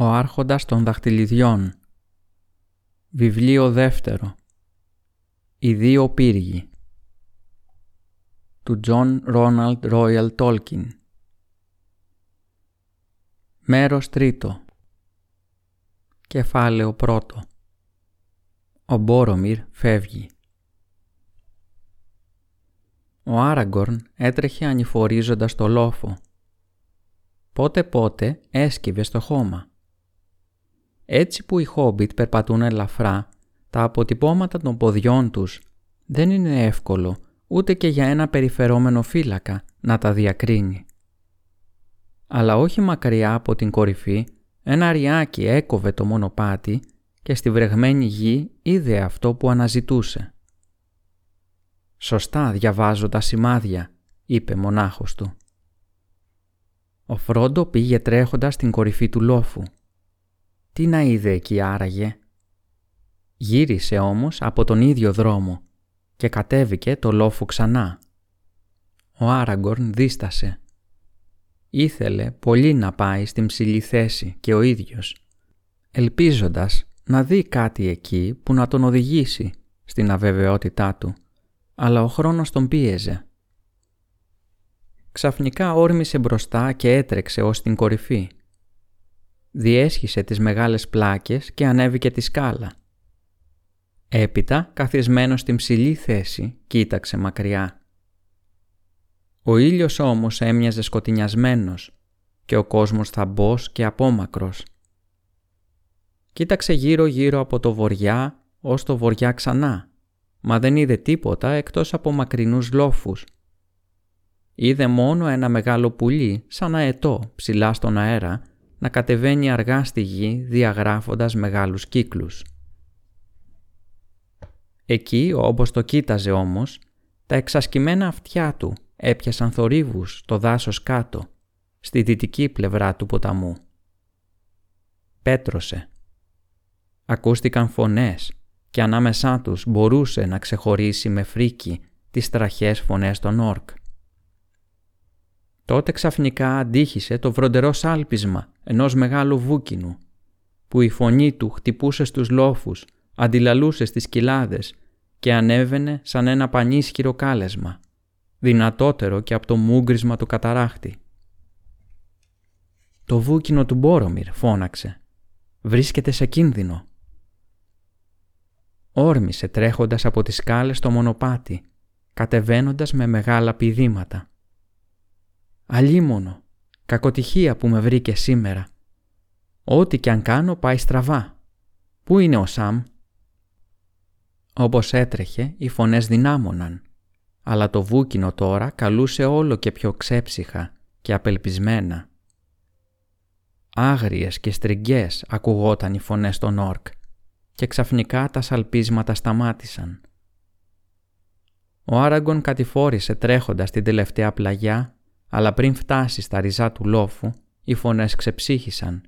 Ο Άρχοντας των Δαχτυλιδιών. Βιβλίο δεύτερο. Οι δύο πύργοι. Του Τζον Ρόναλντ Ρούελ Τόλκιν. Μέρος τρίτο. Κεφάλαιο πρώτο. Ο Μπόρομιρ φεύγει. Ο Άραγκορν έτρεχε ανηφορίζοντας το λόφο. Πότε πότε έσκυβε στο χώμα. Έτσι που οι χόμπιτ περπατούν ελαφρά, τα αποτυπώματα των ποδιών τους δεν είναι εύκολο ούτε και για ένα περιφερόμενο φύλακα να τα διακρίνει. Αλλά όχι μακριά από την κορυφή, ένα ριάκι έκοβε το μονοπάτι και στη βρεγμένη γη είδε αυτό που αναζητούσε. «Σωστά διαβάζω τα σημάδια», είπε μονάχος του. Ο Φρόντο πήγε τρέχοντας στην κορυφή του λόφου. Τι να είδε εκεί άραγε; Γύρισε όμως από τον ίδιο δρόμο και κατέβηκε το λόφο ξανά. Ο Άραγκορν δίστασε. Ήθελε πολύ να πάει στην ψηλή θέση και ο ίδιος, ελπίζοντας να δει κάτι εκεί που να τον οδηγήσει στην αβεβαιότητά του, αλλά ο χρόνος τον πίεζε. Ξαφνικά όρμησε μπροστά και έτρεξε ως την κορυφή διέσχισε τις μεγάλες πλάκες και ανέβηκε τη σκάλα. Έπειτα, καθισμένος στην ψηλή θέση, κοίταξε μακριά. Ο ήλιος όμως έμοιαζε σκοτεινιασμένος και ο κόσμος θαμπός και απόμακρος. Κοίταξε γύρω-γύρω από το βοριά ως το βοριά ξανά, μα δεν είδε τίποτα εκτός από μακρινούς λόφους. Είδε μόνο ένα μεγάλο πουλί σαν αετό ψηλά στον αέρα να κατεβαίνει αργά στη γη διαγράφοντας μεγάλους κύκλους. Εκεί, όπως το κοίταζε όμως, τα εξασκημένα αυτιά του έπιασαν θορύβους το δάσος κάτω, στη δυτική πλευρά του ποταμού. Πέτρωσε. Ακούστηκαν φωνές και ανάμεσά τους μπορούσε να ξεχωρίσει με φρίκι τις τραχές φωνές των όρκ. Τότε ξαφνικά αντίχησε το βροντερός σάλπισμα ενός μεγάλου βούκινου, που η φωνή του χτυπούσε στους λόφους, αντιλαλούσε στις κοιλάδες και ανέβαινε σαν ένα πανίσχυρο κάλεσμα, δυνατότερο και από το μούγκρισμα του καταράχτη. «Το βούκινο του Μπόρομιρ», φώναξε. «Βρίσκεται σε κίνδυνο». Όρμησε τρέχοντας από τις σκάλες στο μονοπάτι, κατεβαίνοντας με μεγάλα πηδήματα. Αλίμονο, κακοτυχία που με βρήκε σήμερα. Ό,τι κι αν κάνω πάει στραβά. Πού είναι ο Σαμ; Όπως έτρεχε, οι φωνές δυνάμωναν, αλλά το βούκινο τώρα καλούσε όλο και πιο ξέψυχα και απελπισμένα. Άγριες και στριγγές ακουγόταν οι φωνές των όρκ και ξαφνικά τα σαλπίσματα σταμάτησαν. Ο Άραγκον κατηφόρησε τρέχοντας την τελευταία πλαγιά αλλά πριν φτάσει στα ριζά του λόφου, οι φωνές ξεψύχησαν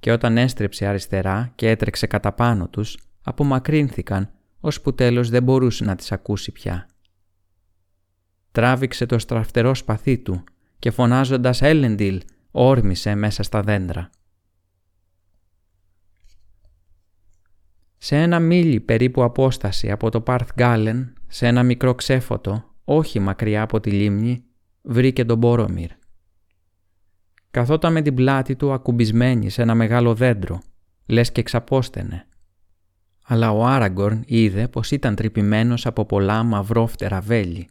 και όταν έστρεψε αριστερά και έτρεξε κατά πάνω τους, απομακρύνθηκαν, ώσπου τέλος δεν μπορούσε να τις ακούσει πια. Τράβηξε το στραφτερό σπαθί του και φωνάζοντας «Έλεντιλ» όρμησε μέσα στα δέντρα. Σε ένα μίλι περίπου απόσταση από το Πάρθ Γκάλεν, σε ένα μικρό ξέφωτο, όχι μακριά από τη λίμνη, βρήκε τον Μπόρομιρ. Καθόταν με την πλάτη του ακουμπισμένη σε ένα μεγάλο δέντρο, λες και ξαπόστενε. Αλλά ο Άραγκορν είδε πως ήταν τρυπημένος από πολλά μαυρόφτερα βέλη.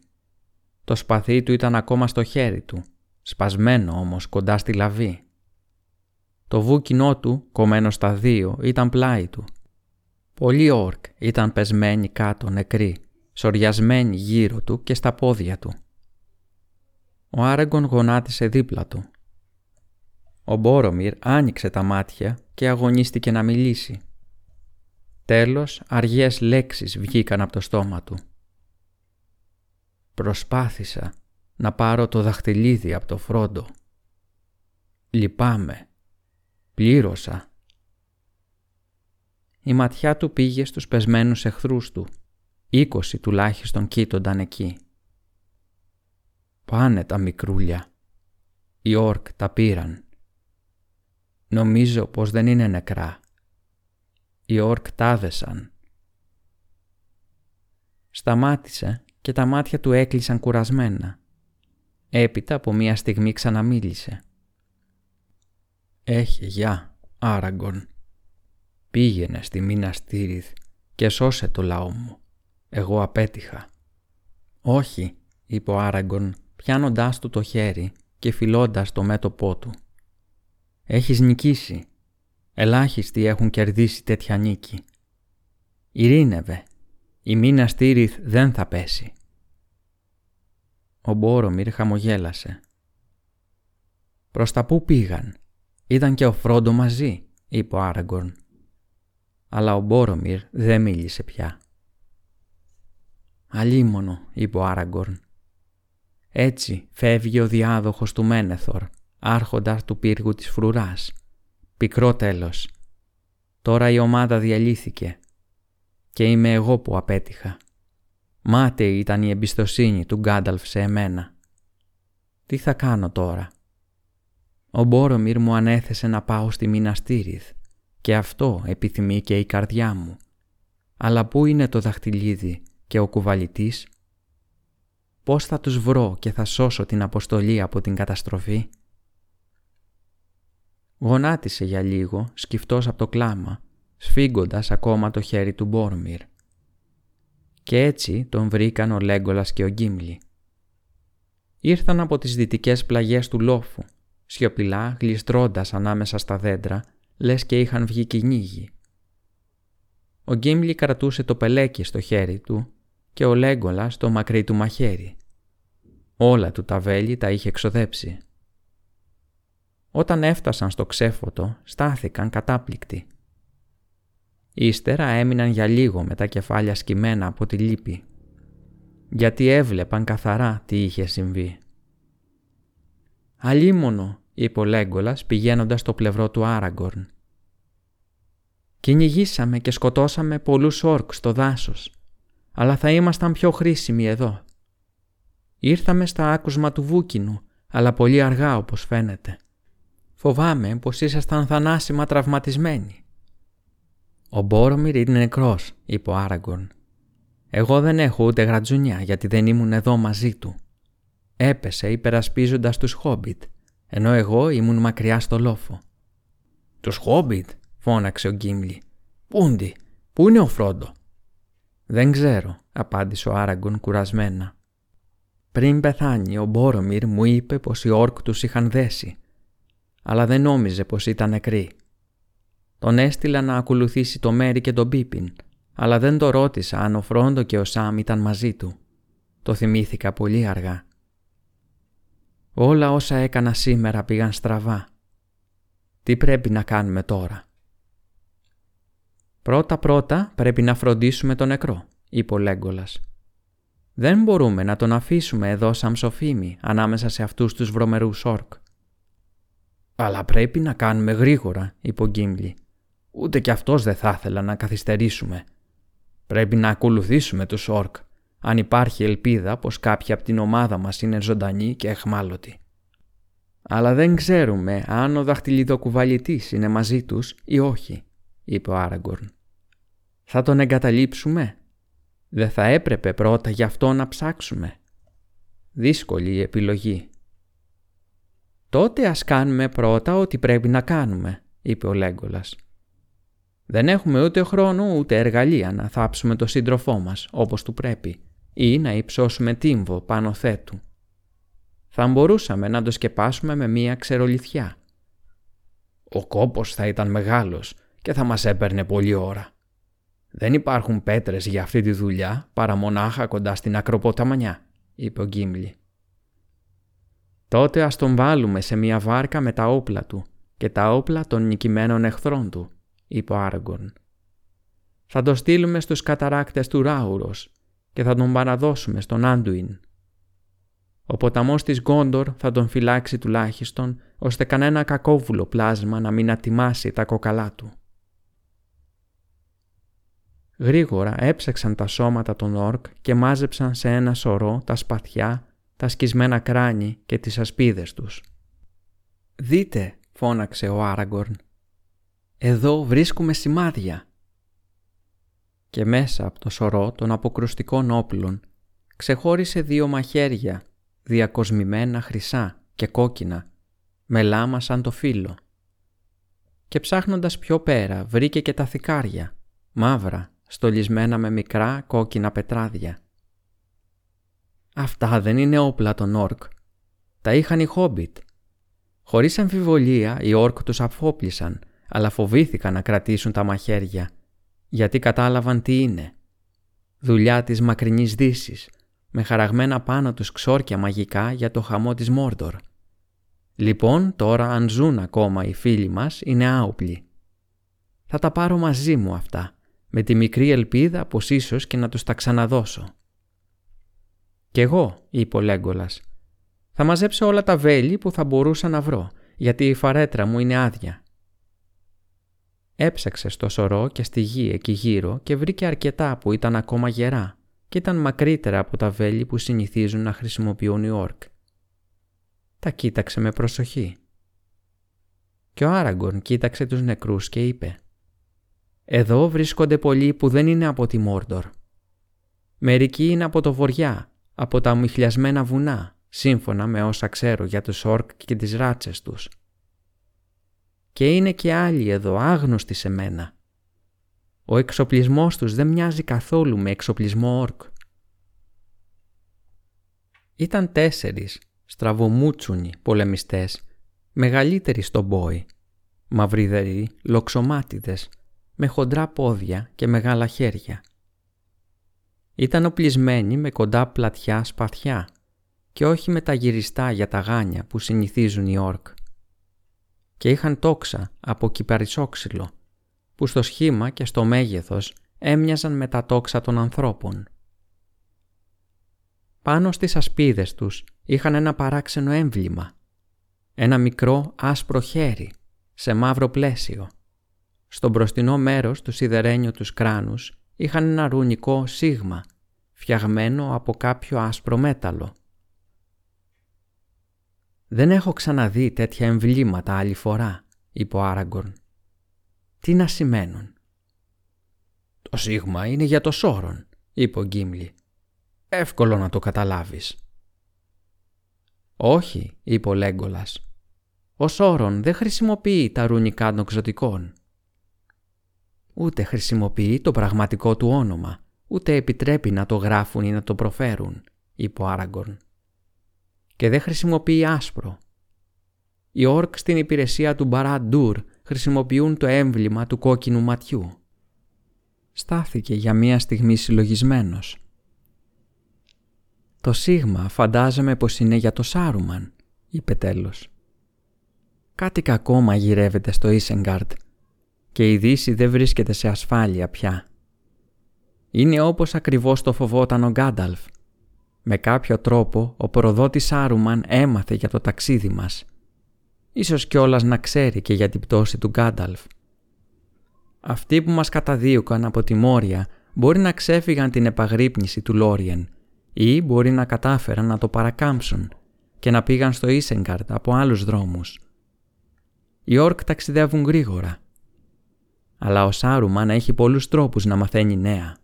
Το σπαθί του ήταν ακόμα στο χέρι του, σπασμένο όμως κοντά στη λαβή. Το βούκινό του, κομμένο στα δύο, ήταν πλάι του. Πολλοί όρκ ήταν πεσμένοι κάτω νεκροί, σοριασμένοι γύρω του και στα πόδια του. Ο Άραγκον γονάτισε δίπλα του. Ο Μπόρομιρ άνοιξε τα μάτια και αγωνίστηκε να μιλήσει. Τέλος, αργές λέξεις βγήκαν από το στόμα του. Προσπάθησα να πάρω το δαχτυλίδι από το φρόντο. Λυπάμαι. Πλήρωσα. Η ματιά του πήγε στους πεσμένους εχθρούς του. Είκοσι τουλάχιστον κοίτονταν εκεί. Πάνε τα μικρούλια. Οι όρκ τα πήραν. Νομίζω πως δεν είναι νεκρά. Οι όρκ τάδεσαν. Σταμάτησε και τα μάτια του έκλεισαν κουρασμένα. Έπειτα από μία στιγμή ξαναμίλησε. «Έχει, γεια, Άραγκον. Πήγαινε στη Μίνα Στήριθ και σώσε το λαό μου. Εγώ απέτυχα». «Όχι», είπε ο Άραγκον πιάνοντάς του το χέρι και φιλώντας το μέτωπό του. «Έχεις νικήσει. Ελάχιστοι έχουν κερδίσει τέτοια νίκη. Ειρήνευε. Η Μίνα Στήριθ δεν θα πέσει». Ο Μπόρομιρ χαμογέλασε. «Προς τα πού πήγαν; Ήταν και ο Φρόντο μαζί», είπε ο Άραγκορν. Αλλά ο Μπόρομιρ δεν μίλησε πια. «Αλίμονο», είπε ο Άραγκορν. Έτσι φεύγει ο διάδοχος του Μένεθορ, άρχοντας του πύργου της φρουράς. Πικρό τέλος. Τώρα η ομάδα διαλύθηκε και είμαι εγώ που απέτυχα. Μάταιη ήταν η εμπιστοσύνη του Γκάνταλφ σε εμένα. Τι θα κάνω τώρα; Ο Μπόρομιρ μου ανέθεσε να πάω στη Μιναστήριθ και αυτό επιθυμεί και η καρδιά μου. Αλλά πού είναι το δαχτυλίδι και ο κουβαλητής; Πώς θα τους βρω και θα σώσω την αποστολή από την καταστροφή; Γονάτισε για λίγο, σκυφτός από το κλάμα, σφίγγοντας ακόμα το χέρι του Μπόρομιρ. Και έτσι τον βρήκαν ο Λέγκολας και ο Γκίμλι. Ήρθαν από τις δυτικές πλαγιές του λόφου, σιωπηλά γλιστρώντας ανάμεσα στα δέντρα, λες και είχαν βγει κυνήγι. Ο Γκίμλι κρατούσε το πελέκι στο χέρι του και ο Λέγκολας το μακρύ του μαχαίρι. Όλα του τα βέλη τα είχε εξοδέψει. Όταν έφτασαν στο ξέφωτο, στάθηκαν κατάπληκτοι. Ύστερα έμειναν για λίγο με τα κεφάλια σκυμμένα από τη λύπη, γιατί έβλεπαν καθαρά τι είχε συμβεί. «Αλίμονο», είπε ο Λέγκολας πηγαίνοντας στο πλευρό του Άραγκορν. «Κυνηγήσαμε και σκοτώσαμε πολλούς όρκ στο δάσος, αλλά θα ήμασταν πιο χρήσιμοι εδώ. Ήρθαμε στα άκουσμα του βούκινου, αλλά πολύ αργά όπως φαίνεται. Φοβάμαι πως ήσασταν θανάσιμα τραυματισμένοι. «Ο Μπόρομιρ είναι νεκρός», είπε ο Άραγκορν. «Εγώ δεν έχω ούτε γρατζουνιά γιατί δεν ήμουν εδώ μαζί του. Έπεσε υπερασπίζοντας τους Χόμπιτ, ενώ εγώ ήμουν μακριά στο λόφο». «Τους Χόμπιτ», φώναξε ο Γκίμλι. «Πούντι, πού είναι ο Φρόντο». «Δεν ξέρω», απάντησε ο Άραγκον κουρασμένα. «Πριν πεθάνει, ο Μπόρομιρ μου είπε πως οι όρκ τους είχαν δέσει, αλλά δεν νόμιζε πως ήταν νεκροί. Τον έστειλα να ακολουθήσει το Μέρι και τον Πίπιν, αλλά δεν το ρώτησα αν ο Φρόντο και ο Σάμ ήταν μαζί του. Το θυμήθηκα πολύ αργά. Όλα όσα έκανα σήμερα πήγαν στραβά. Τι πρέπει να κάνουμε τώρα. Πρώτα-πρώτα πρέπει να φροντίσουμε τον νεκρό, είπε ο Λέγκολας. Δεν μπορούμε να τον αφήσουμε εδώ σαν ψοφίμη ανάμεσα σε αυτούς τους βρωμερούς όρκ. Αλλά πρέπει να κάνουμε γρήγορα, είπε ο Γκίμλι. Ούτε κι αυτός δεν θα ήθελα να καθυστερήσουμε. Πρέπει να ακολουθήσουμε τους όρκ, αν υπάρχει ελπίδα πως κάποιοι από την ομάδα μας είναι ζωντανοί και εχμάλωτοι. Αλλά δεν ξέρουμε αν ο δαχτυλιδοκουβαλητής είναι μαζί τους ή όχι, είπε ο Άραγκορν. Θα τον εγκαταλείψουμε. Δεν θα έπρεπε πρώτα γι' αυτό να ψάξουμε. Δύσκολη η επιλογή. Τότε ας κάνουμε πρώτα ό,τι πρέπει να κάνουμε, είπε ο Λέγκολας. Δεν έχουμε ούτε χρόνο ούτε εργαλεία να θάψουμε το σύντροφό μας όπως του πρέπει ή να υψώσουμε τύμβο πάνω θέτου. Θα μπορούσαμε να το σκεπάσουμε με μία ξερολιθιά. Ο κόπος θα ήταν μεγάλος και θα μας έπαιρνε πολλή ώρα. Δεν υπάρχουν πέτρες για αυτή τη δουλειά παρά μονάχα κοντά στην ακροποταμανιά, είπε ο Γκίμλι. Τότε ας τον βάλουμε σε μία βάρκα με τα όπλα του και τα όπλα των νικημένων εχθρών του είπε ο Άραγκορν. Θα το στείλουμε στους καταράκτες του Ράουρος και θα τον παραδώσουμε στον Άντουιν. Ο ποταμός της Γκόντορ θα τον φυλάξει τουλάχιστον ώστε κανένα κακόβουλο πλάσμα να μην ατιμάσει τα κοκαλά του. Γρήγορα έψαξαν τα σώματα των όρκ και μάζεψαν σε ένα σωρό τα σπαθιά, τα σκισμένα κράνη και τις ασπίδες τους. «Δείτε», φώναξε ο Άραγκορν. «Εδώ βρίσκουμε σημάδια!» Και μέσα από το σωρό των αποκρουστικών όπλων ξεχώρισε δύο μαχαίρια, διακοσμημένα χρυσά και κόκκινα, με λάμα σαν το φύλλο. Και ψάχνοντας πιο πέρα βρήκε και τα θικάρια, μαύρα, στολισμένα με μικρά κόκκινα πετράδια. Αυτά δεν είναι όπλα των Όρκ. Τα είχαν οι Χόμπιτ. Χωρίς αμφιβολία οι Όρκ τους αφόπλησαν, αλλά φοβήθηκαν να κρατήσουν τα μαχαίρια, γιατί κατάλαβαν τι είναι. Δουλειά της μακρινής δύσης, με χαραγμένα πάνω τους ξόρκια μαγικά για το χαμό της Μόρντορ. Λοιπόν, τώρα αν ζουν ακόμα οι φίλοι μας, είναι άοπλοι. Θα τα πάρω μαζί μου αυτά, με τη μικρή ελπίδα πως ίσως και να τους τα ξαναδώσω. «Κι εγώ», είπε ο Λέγκολας. «Θα μαζέψω όλα τα βέλη που θα μπορούσα να βρω, γιατί η φαρέτρα μου είναι άδεια». Έψαξε στο σωρό και στη γη εκεί γύρω και βρήκε αρκετά που ήταν ακόμα γερά και ήταν μακρύτερα από τα βέλη που συνηθίζουν να χρησιμοποιούν οι όρκ. Τα κοίταξε με προσοχή. Και ο Άραγκον κοίταξε τους νεκρούς και είπε «Εδώ βρίσκονται πολλοί που δεν είναι από τη Μόρντορ. Μερικοί είναι από το βοριά από τα ομιχλιασμένα βουνά, σύμφωνα με όσα ξέρω για τους όρκ και τις ράτσες τους. Και είναι και άλλοι εδώ άγνωστοι σε μένα. Ο εξοπλισμός τους δεν μοιάζει καθόλου με εξοπλισμό όρκ. Ήταν τέσσερις στραβομούτσουνοι πολεμιστές, μεγαλύτεροι στον πόη, μαυριδεροί, λοξομάτιδες, με χοντρά πόδια και μεγάλα χέρια. Ήταν οπλισμένοι με κοντά πλατιά σπαθιά και όχι με τα γυριστά για τα γάνια που συνηθίζουν οι όρκ. Και είχαν τόξα από κυπαρισόξυλο που στο σχήμα και στο μέγεθος έμοιαζαν με τα τόξα των ανθρώπων. Πάνω στις ασπίδες τους είχαν ένα παράξενο έμβλημα. Ένα μικρό άσπρο χέρι σε μαύρο πλαίσιο. Στο μπροστινό μέρος του σιδερένιου τους κράνους είχαν ένα ρουνικό σίγμα, φτιαγμένο από κάποιο άσπρο μέταλλο. «Δεν έχω ξαναδεί τέτοια εμβλήματα άλλη φορά», είπε ο Άραγκορν. «Τι να σημαίνουν». «Το σίγμα είναι για το σόρον», είπε ο Γκίμλι. «Εύκολο να το καταλάβεις». «Όχι», είπε ο Λέγκολας. «Ο Σόρον δεν χρησιμοποιεί τα ρουνικά των ξωτικών ούτε χρησιμοποιεί το πραγματικό του όνομα, ούτε επιτρέπει να το γράφουν ή να το προφέρουν, είπε ο Άραγκορν. Και δεν χρησιμοποιεί άσπρο. Οι όρκ στην υπηρεσία του Μπαραντούρ χρησιμοποιούν το έμβλημα του κόκκινου ματιού. Στάθηκε για μία στιγμή συλλογισμένος. «Το σίγμα φαντάζομαι πως είναι για το Σάρουμαν», είπε τέλος. «Κάτι κακό μαγειρεύεται στο Ίσεγκάρτ και η Δύση δεν βρίσκεται σε ασφάλεια πια. Είναι όπως ακριβώς το φοβόταν ο Γκάνταλφ. Με κάποιο τρόπο ο προδότης Σάρουμαν έμαθε για το ταξίδι μας. Ίσως κιόλας να ξέρει και για την πτώση του Γκάνταλφ. Αυτοί που μας καταδίωκαν από τη Μόρια μπορεί να ξέφυγαν την επαγρύπνηση του Λόριεν ή μπορεί να κατάφεραν να το παρακάμψουν και να πήγαν στο Ίσεγκαρτ από άλλους δρόμους. Οι Όρκ ταξιδεύουν γρήγορα αλλά ο Σάρουμαν έχει πολλούς τρόπους να μαθαίνει νέα.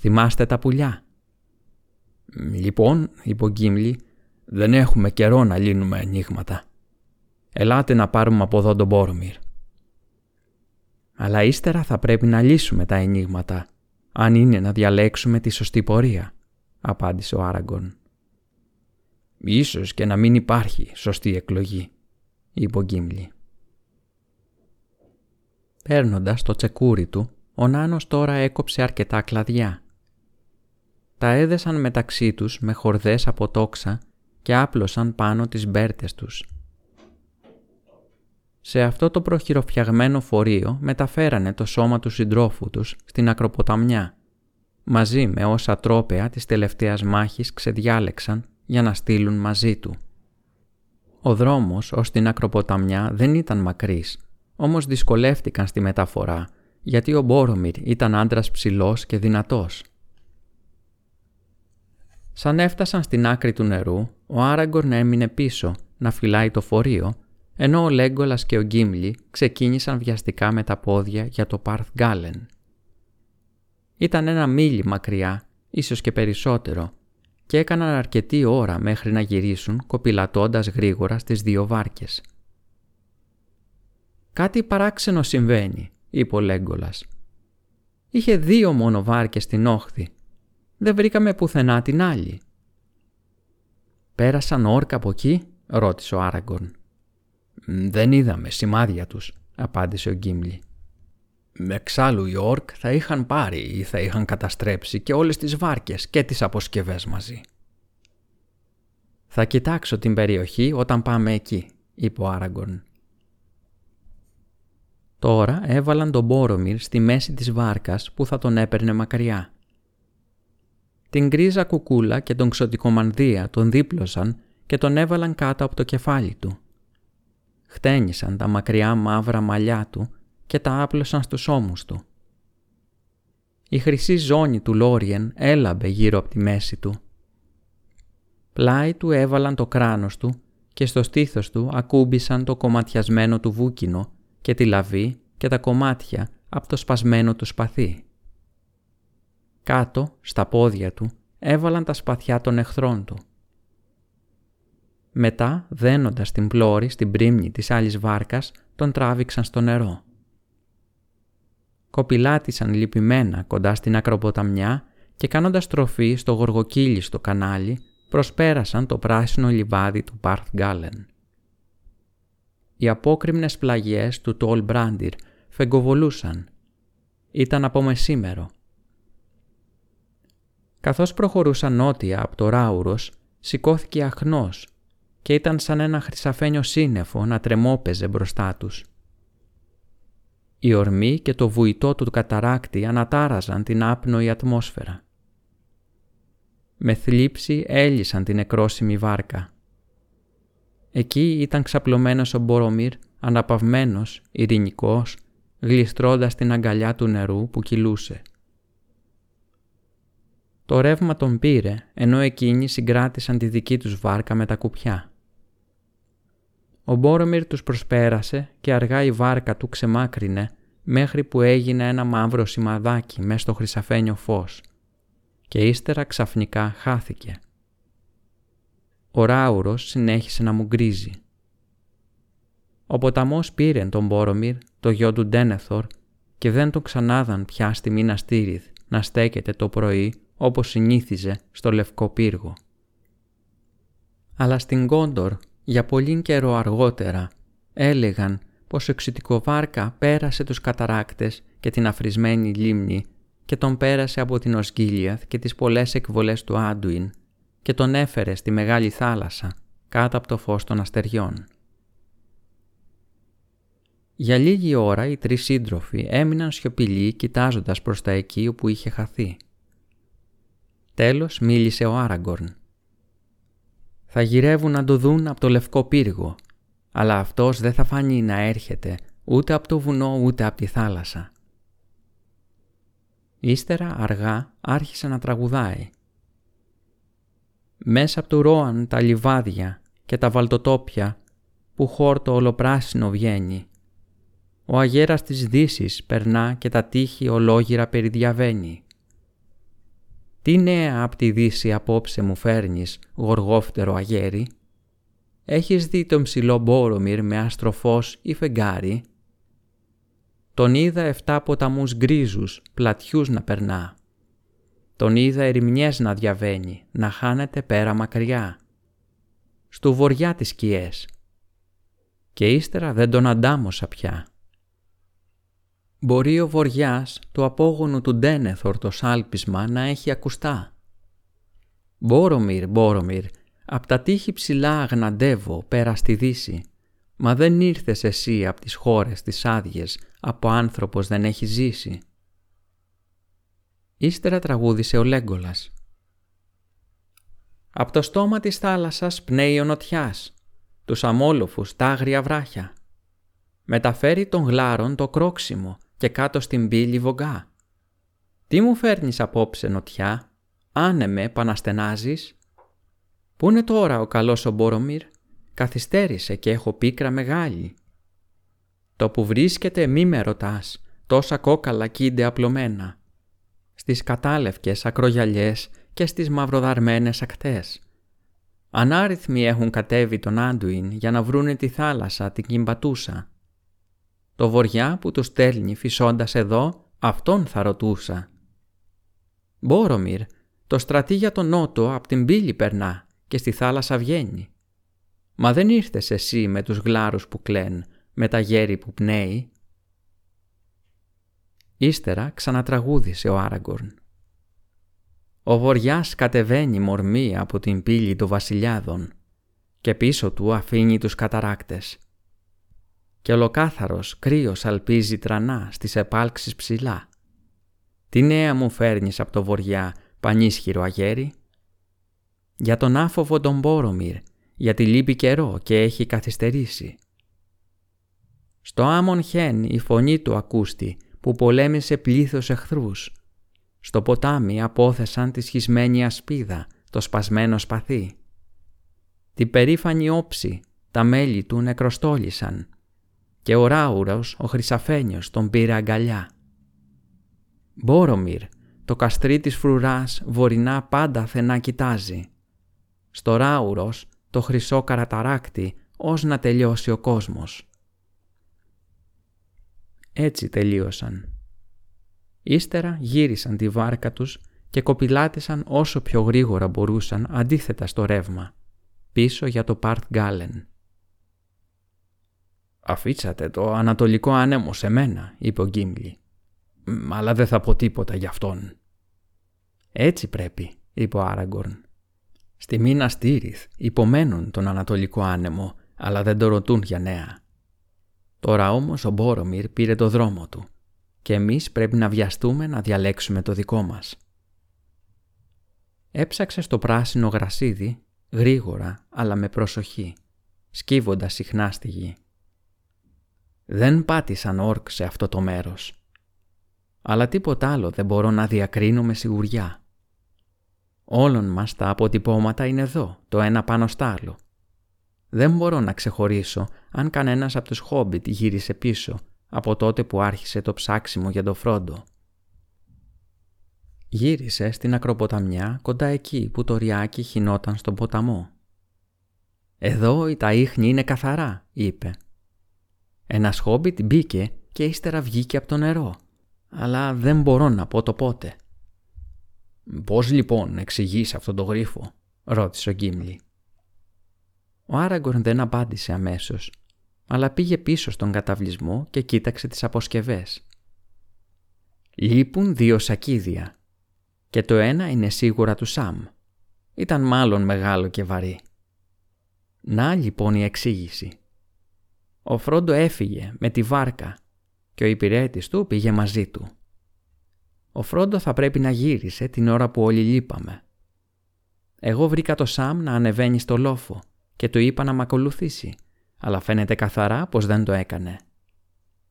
Θυμάστε τα πουλιά; Λοιπόν, είπε ο Γκίμλι, δεν έχουμε καιρό να λύνουμε ανοίγματα. Ελάτε να πάρουμε από εδώ τον Μπόρομιρ. Αλλά ύστερα θα πρέπει να λύσουμε τα ενίγματα, αν είναι να διαλέξουμε τη σωστή πορεία, απάντησε ο Άραγκον. Ίσως και να μην υπάρχει σωστή εκλογή, είπε ο Γκίμλι. Παίρνοντας το τσεκούρι του, ο Νάνος τώρα έκοψε αρκετά κλαδιά. Τα έδεσαν μεταξύ τους με χορδές από τόξα και άπλωσαν πάνω τις μπέρτες τους. Σε αυτό το προχειροφιαγμένο φορείο μεταφέρανε το σώμα του συντρόφου τους στην ακροποταμιά, μαζί με όσα τρόπεα της τελευταίας μάχης ξεδιάλεξαν για να στείλουν μαζί του. Ο δρόμος ως την ακροποταμιά δεν ήταν μακρύς όμως δυσκολεύτηκαν στη μεταφορά γιατί ο Μπόρομιρ ήταν άντρας ψηλός και δυνατός. Σαν έφτασαν στην άκρη του νερού, ο Άραγκορν έμεινε πίσω να φυλάει το φορείο ενώ ο Λέγκολας και ο Γκίμλι ξεκίνησαν βιαστικά με τα πόδια για το Πάρθ Γκάλεν. Ήταν ένα μίλι μακριά, ίσως και περισσότερο, και έκαναν αρκετή ώρα μέχρι να γυρίσουν κοπηλατώντας γρήγορα στις δύο βάρκες. «Κάτι παράξενο συμβαίνει», είπε ο Λέγκολας. «Είχε δύο μόνο βάρκες στην όχθη. Δεν βρήκαμε πουθενά την άλλη». «Πέρασαν όρκα από εκεί» ρώτησε ο Άραγκορν. «Δεν είδαμε σημάδια τους», απάντησε ο Γκίμλι. «Εξάλλου οι Όρκ θα είχαν πάρει ή θα είχαν καταστρέψει και όλες τις βάρκες και τις αποσκευές μαζί». «Θα κοιτάξω την περιοχή όταν πάμε εκεί», είπε ο Άραγκορν. Τώρα έβαλαν τον Μπόρομιρ στη μέση της βάρκας που θα τον έπαιρνε μακριά. Την γκρίζα κουκούλα και τον ξωτικομανδία τον δίπλωσαν και τον έβαλαν κάτω από το κεφάλι του. Χτένισαν τα μακριά μαύρα μαλλιά του και τα άπλωσαν στους ώμους του. Η χρυσή ζώνη του Λόριεν έλαμπε γύρω από τη μέση του. Πλάι του έβαλαν το κράνος του και στο στήθος του ακούμπησαν το κομματιασμένο του βούκινο και τη λαβή και τα κομμάτια από το σπασμένο του σπαθί. Κάτω, στα πόδια του, έβαλαν τα σπαθιά των εχθρών του. Μετά, δένοντας την πλώρη στην πρίμνη της άλλης βάρκας, τον τράβηξαν στο νερό. Κοπηλάτησαν λυπημένα κοντά στην ακροποταμιά και κάνοντας τροφή στο γοργοκύλιστο κανάλι, προσπέρασαν το πράσινο λιβάδι του Πάρθ Γκάλεν. Οι απόκριμνες πλαγιές του Τόλ Μπράντιρ φεγκοβολούσαν. Ήταν από μεσήμερο. Καθώς προχωρούσαν νότια από το Ράουρος, σηκώθηκε αχνός και ήταν σαν ένα χρυσαφένιο σύννεφο να τρεμόπαιζε μπροστά τους. Η ορμή και το βουητό του καταράκτη ανατάραζαν την άπνοη ατμόσφαιρα. Με θλίψη έλυσαν την νεκρόσιμη βάρκα. Εκεί ήταν ξαπλωμένος ο Μπορομίρ, αναπαυμένος, ειρηνικός, γλιστρώντας την αγκαλιά του νερού που κυλούσε. Το ρεύμα τον πήρε, ενώ εκείνοι συγκράτησαν τη δική τους βάρκα με τα κουπιά. Ο Μπόρομιρ τους προσπέρασε και αργά η βάρκα του ξεμάκρινε μέχρι που έγινε ένα μαύρο σημαδάκι μέσα στο χρυσαφένιο φως και ύστερα ξαφνικά χάθηκε. Ο Ράουρος συνέχισε να μου γκρίζει. Ο ποταμός πήρε τον Μπόρομιρ, το γιο του Ντένεθορ, και δεν τον ξανάδαν πια στη Μίνα Στήριθ να στέκεται το πρωί όπως συνήθιζε στο Λευκό Πύργο. Αλλά στην Κόντορ, για πολύ καιρό αργότερα, έλεγαν πως ο εξητικοβάρκα πέρασε τους καταράκτες και την αφρισμένη λίμνη και τον πέρασε από την Οσγίλιαθ και τις πολλές εκβολές του Άντουιν και τον έφερε στη Μεγάλη Θάλασσα κάτω από το φως των αστεριών. Για λίγη ώρα οι τρεις σύντροφοι έμειναν σιωπηλοί κοιτάζοντας προς τα εκεί όπου είχε χαθεί. Τέλος μίλησε ο Άραγκορν. «Θα γυρεύουν να το δουν από το λευκό πύργο, αλλά αυτός δεν θα φανεί να έρχεται ούτε από το βουνό ούτε από τη θάλασσα». Ύστερα αργά άρχισε να τραγουδάει. Μέσα από το Ρόαν τα λιβάδια και τα βαλτοτόπια που χόρτο ολοπράσινο βγαίνει. Ο αγέρας της δύσης περνά και τα τείχη ολόγυρα περιδιαβαίνει. Τι νέα απ' τη δύση απόψε μου φέρνεις, γοργόφτερο αγέρι; Έχεις δει τον ψηλό Μπόρομιρ με αστροφός ή φεγγάρι; Τον είδα εφτά ποταμούς γκρίζους, πλατιούς να περνά. Τον είδα ερημιές να διαβαίνει, να χάνεται πέρα μακριά. Στου βοριά τις σκιές. Και ύστερα δεν τον αντάμωσα πια. Μπορεί ο βοριάς του απόγονου του Ντένεθορ το σάλπισμα να έχει ακουστά. Μπόρομιρ, Μπόρομιρ, απ' τα τείχη ψηλά αγναντεύω πέρα στη δύση, μα δεν ήρθες εσύ απ' τις χώρες τις άδειες από άνθρωπος δεν έχει ζήσει. Ύστερα τραγούδισε ο Λέγκολας. Απ' το στόμα της θάλασσας πνέει ο νοτιάς, τους αμόλοφους τα άγρια βράχια. Μεταφέρει τον γλάρον το κρόξιμο και κάτω στην πύλη βογκά. Τι μου φέρνεις απόψε νοτιά, άνεμε παναστενάζεις; Πού είναι τώρα ο καλός ο Μπόρομιρ, καθυστέρησε και έχω πίκρα μεγάλη. Το που βρίσκεται μη με ρωτάς, τόσα κόκαλα κίνται απλωμένα. Στις κατάλευκες ακρογιαλιές και στις μαυροδαρμένες ακτές. Ανάριθμοι έχουν κατέβει τον Άντουιν για να βρούνε τη θάλασσα την κυμπατούσα. Το βοριά που του στέλνει φυσώντας εδώ, αυτόν θα ρωτούσα. Μπόρομιρ, το στρατή για τον νότο απ' την πύλη περνά και στη θάλασσα βγαίνει. Μα δεν ήρθες εσύ με τους γλάρους που κλαίν, με τα γέρι που πνέει. Ύστερα ξανατραγούδησε ο Άραγκορν. Ο βοριάς κατεβαίνει μορμή από την πύλη των βασιλιάδων και πίσω του αφήνει τους καταράκτες. Και ολοκάθαρος κρύος αλπίζει τρανά στις επάλξεις ψηλά. Τι νέα μου φέρνεις από το βοριά, πανίσχυρο αγέρι. Για τον άφοβο τον Μπόρομιρ, γιατί λείπει καιρό και έχει καθυστερήσει. Στο άμον χέν η φωνή του ακούστη που πολέμησε πλήθος εχθρούς. Στο ποτάμι απόθεσαν τη σχισμένη ασπίδα, το σπασμένο σπαθί. Την περήφανη όψη τα μέλη του νεκροστόλησαν και ο Ράουρος, ο Χρυσαφένιος, τον πήρε αγκαλιά. Μπόρομιρ, το καστρί της φρουράς βορεινά πάντα θενά κοιτάζει. Στο Ράουρος, το χρυσό καραταράκτη, ως να τελειώσει ο κόσμος. Έτσι τελείωσαν. Ύστερα γύρισαν τη βάρκα τους και κοπηλάτησαν όσο πιο γρήγορα μπορούσαν αντίθετα στο ρεύμα, πίσω για το Πάρθ Γκάλεν. «Αφήτσατε το ανατολικό άνεμο σε μένα», είπε ο Γκίμλι. «Αλλά δεν θα πω τίποτα γι' αυτόν». «Έτσι πρέπει», είπε ο Άραγκορν. «Στη μήνα Στήριθ υπομένουν τον ανατολικό άνεμο, αλλά δεν το ρωτούν για νέα. Τώρα όμως ο Μπόρομιρ πήρε το δρόμο του και εμείς πρέπει να βιαστούμε να διαλέξουμε το δικό μας. Έψαξε στο πράσινο γρασίδι, γρήγορα αλλά με προσοχή, σκύβοντας συχνά στη γη. Δεν πάτησαν όρκ σε αυτό το μέρος. Αλλά τίποτα άλλο δεν μπορώ να διακρίνω με σιγουριά. Όλων μας τα αποτυπώματα είναι εδώ, το ένα πάνω στ' άλλο. Δεν μπορώ να ξεχωρίσω αν κανένας από τους Χόμπιτ γύρισε πίσω από τότε που άρχισε το ψάξιμο για το φρόντο. Γύρισε στην ακροποταμιά κοντά εκεί που το ριάκι χινόταν στον ποταμό. «Εδώ η τα ίχνη είναι καθαρά», είπε. Ένας χόμπιτ μπήκε και ύστερα βγήκε από το νερό, αλλά δεν μπορώ να πω το πότε. «Πώς λοιπόν εξηγείς αυτό το γρίφο» ρώτησε ο Γκίμλι. Ο Άραγκορν δεν απάντησε αμέσως, αλλά πήγε πίσω στον καταβλισμό και κοίταξε τις αποσκευές. Λείπουν δύο σακίδια και το ένα είναι σίγουρα του Σαμ. Ήταν μάλλον μεγάλο και βαρύ. Να λοιπόν η εξήγηση. Ο Φρόντο έφυγε με τη βάρκα και ο υπηρέτης του πήγε μαζί του. Ο Φρόντο θα πρέπει να γύρισε την ώρα που όλοι λείπαμε. Εγώ βρήκα το Σαμ να ανεβαίνει στο λόφο και του είπα να μ' ακολουθήσει, αλλά φαίνεται καθαρά πως δεν το έκανε.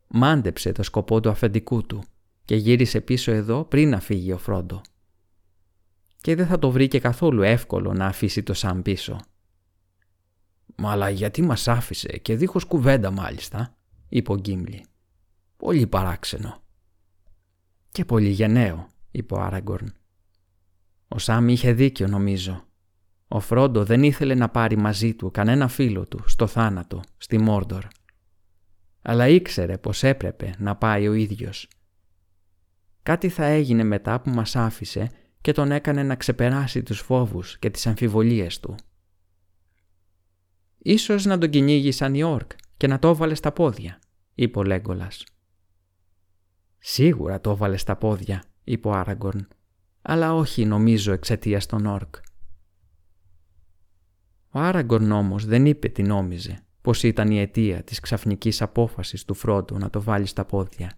Μάντεψε το σκοπό του αφεντικού του και γύρισε πίσω εδώ πριν να φύγει ο Φρόντο. Και δεν θα το βρήκε καθόλου εύκολο να αφήσει το Σαμ πίσω. «Μα αλλά γιατί μας άφησε και δίχως κουβέντα μάλιστα», είπε ο Γκίμλι. «Πολύ παράξενο». «Και πολύ γενναίο», είπε ο Άραγκορν. «Ο Σάμ είχε δίκιο νομίζω. Ο Φρόντο δεν ήθελε να πάρει μαζί του κανένα φίλο του στο θάνατο, στη Μόρντορ. Αλλά ήξερε πως έπρεπε να πάει ο ίδιος. Κάτι θα έγινε μετά που μας άφησε και τον έκανε να ξεπεράσει τους φόβους και τις αμφιβολίες του. Ίσως να τον κυνήγησαν οι Όρκ και να το έβαλε στα πόδια, είπε ο Λέγκολας. Σίγουρα το έβαλε στα πόδια, είπε ο Άραγκορν, αλλά όχι νομίζω εξαιτίας των Όρκ. Ο Άραγκορν όμως δεν είπε τι νόμιζε, πως ήταν η αιτία της ξαφνικής απόφασης του Φρόντου να το βάλει στα πόδια.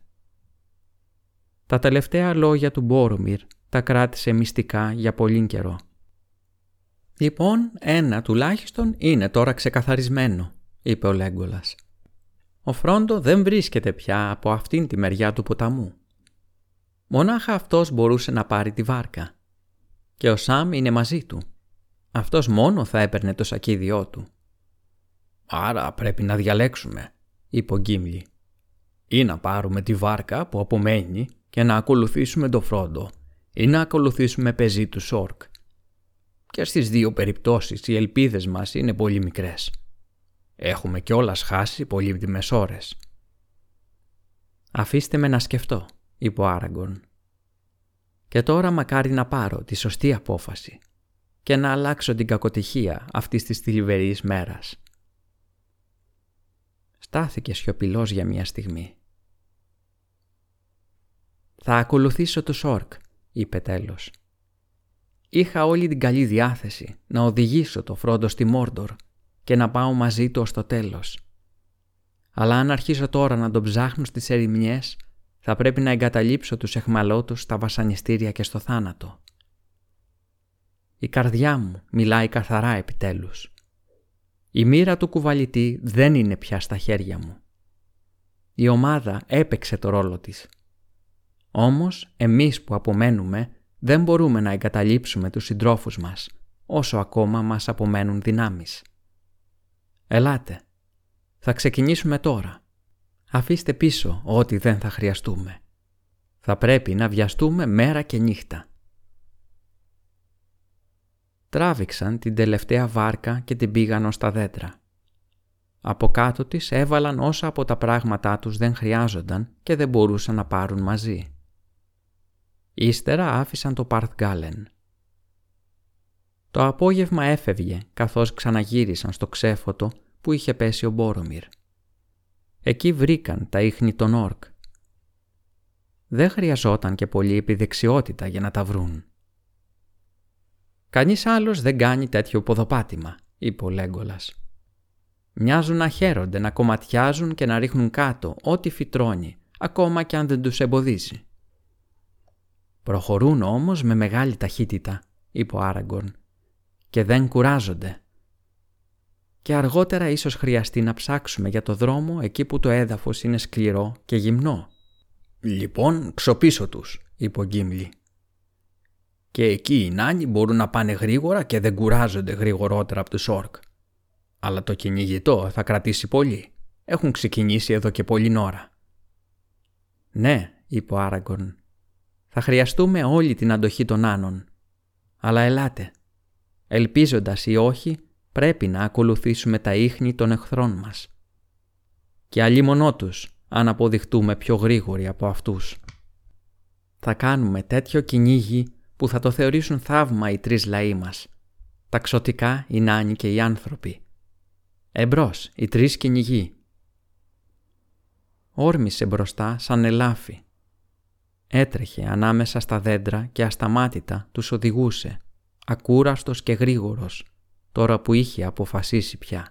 Τα τελευταία λόγια του Μπόρομιρ τα κράτησε μυστικά για πολύ καιρό. «Λοιπόν, ένα τουλάχιστον είναι τώρα ξεκαθαρισμένο», είπε ο Λέγκολας. «Ο Φρόντο δεν βρίσκεται πια από αυτήν τη μεριά του ποταμού. Μονάχα αυτός μπορούσε να πάρει τη βάρκα. Και ο Σάμ είναι μαζί του. Αυτός μόνο θα έπαιρνε το σακίδιό του. Άρα πρέπει να διαλέξουμε, είπε ο Γκίμλι. Ή να πάρουμε τη βάρκα που απομένει και να ακολουθήσουμε το Φρόντο ή να ακολουθήσουμε πεζί του Σόρκ. Και στις δύο περιπτώσεις οι ελπίδες μας είναι πολύ μικρές. Έχουμε κιόλας χάσει πολύτιμες ώρες. «Αφήστε με να σκεφτώ», είπε ο Άραγκον. «Και τώρα μακάρι να πάρω τη σωστή απόφαση και να αλλάξω την κακοτυχία αυτής της θλιβερής μέρας». Στάθηκε σιωπηλός για μια στιγμή. «Θα ακολουθήσω το Σόρκ», είπε τέλος. Είχα όλη την καλή διάθεση να οδηγήσω το Φρόντο στη Μόρντορ και να πάω μαζί του ως το τέλος. Αλλά αν αρχίσω τώρα να τον ψάχνω στις ερημιές, θα πρέπει να εγκαταλείψω τους εχμαλώτους στα βασανιστήρια και στο θάνατο. Η καρδιά μου μιλάει καθαρά επιτέλους. Η μοίρα του κουβαλητή δεν είναι πια στα χέρια μου. Η ομάδα έπαιξε το ρόλο της. Όμως εμείς που απομένουμε δεν μπορούμε να εγκαταλείψουμε τους συντρόφους μας όσο ακόμα μας απομένουν δυνάμεις. Ελάτε. Θα ξεκινήσουμε τώρα. Αφήστε πίσω ό,τι δεν θα χρειαστούμε. Θα πρέπει να βιαστούμε μέρα και νύχτα. Τράβηξαν την τελευταία βάρκα και την πήγαν ως τα δέντρα. Από κάτω της έβαλαν όσα από τα πράγματά τους δεν χρειάζονταν και δεν μπορούσαν να πάρουν μαζί. Ύστερα άφησαν το Παρθ Γκάλεν. Το απόγευμα έφευγε καθώς ξαναγύρισαν στο ξέφωτο που είχε πέσει ο Μπόρομιρ. Εκεί βρήκαν τα ίχνη των όρκ. Δεν χρειαζόταν και πολύ επιδεξιότητα για να τα βρουν. «Κανείς άλλος δεν κάνει τέτοιο ποδοπάτημα», είπε ο Λέγκολας. Μοιάζουν να χαίρονται, να κομματιάζουν και να ρίχνουν κάτω ό,τι φυτρώνει, ακόμα και αν δεν τους εμποδίζει. «Προχωρούν όμως με μεγάλη ταχύτητα», είπε ο Άραγκορν, «και δεν κουράζονται» και αργότερα ίσως χρειαστεί να ψάξουμε για το δρόμο εκεί που το έδαφος είναι σκληρό και γυμνό. «Λοιπόν, ξοπίσω τους», είπε ο Γκίμλι. «Και εκεί οι νάνοι μπορούν να πάνε γρήγορα και δεν κουράζονται γρηγορότερα από τους όρκ. Αλλά το κυνηγητό θα κρατήσει πολύ. Έχουν ξεκινήσει εδώ και πολλή ώρα». «Ναι», είπε ο Άραγκορν. «Θα χρειαστούμε όλη την αντοχή των άνων. Αλλά ελάτε. Ελπίζοντας ή όχι, πρέπει να ακολουθήσουμε τα ίχνη των εχθρών μας. Και αλλήμωνό τους, αν αποδειχτούμε πιο γρήγοροι από αυτούς. Θα κάνουμε τέτοιο κυνήγι που θα το θεωρήσουν θαύμα οι τρεις λαοί μας. Τα ξωτικά, οι νάνοι και οι άνθρωποι. Εμπρός, οι τρεις κυνηγοί. Όρμησε μπροστά σαν ελάφι. Έτρεχε ανάμεσα στα δέντρα και ασταμάτητα τους οδηγούσε, ακούραστος και γρήγορος, τώρα που είχε αποφασίσει πια.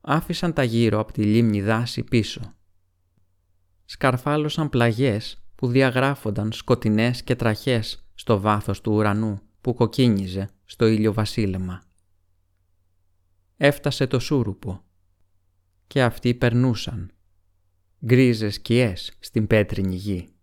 Άφησαν τα γύρω από τη λίμνη δάση πίσω. Σκαρφάλωσαν πλαγιές που διαγράφονταν σκοτεινές και τραχές στο βάθος του ουρανού που κοκκίνιζε στο ήλιο βασίλεμα. Έφτασε το σούρουπο και αυτοί περνούσαν, γκρίζες σκιές στην πέτρινη γη.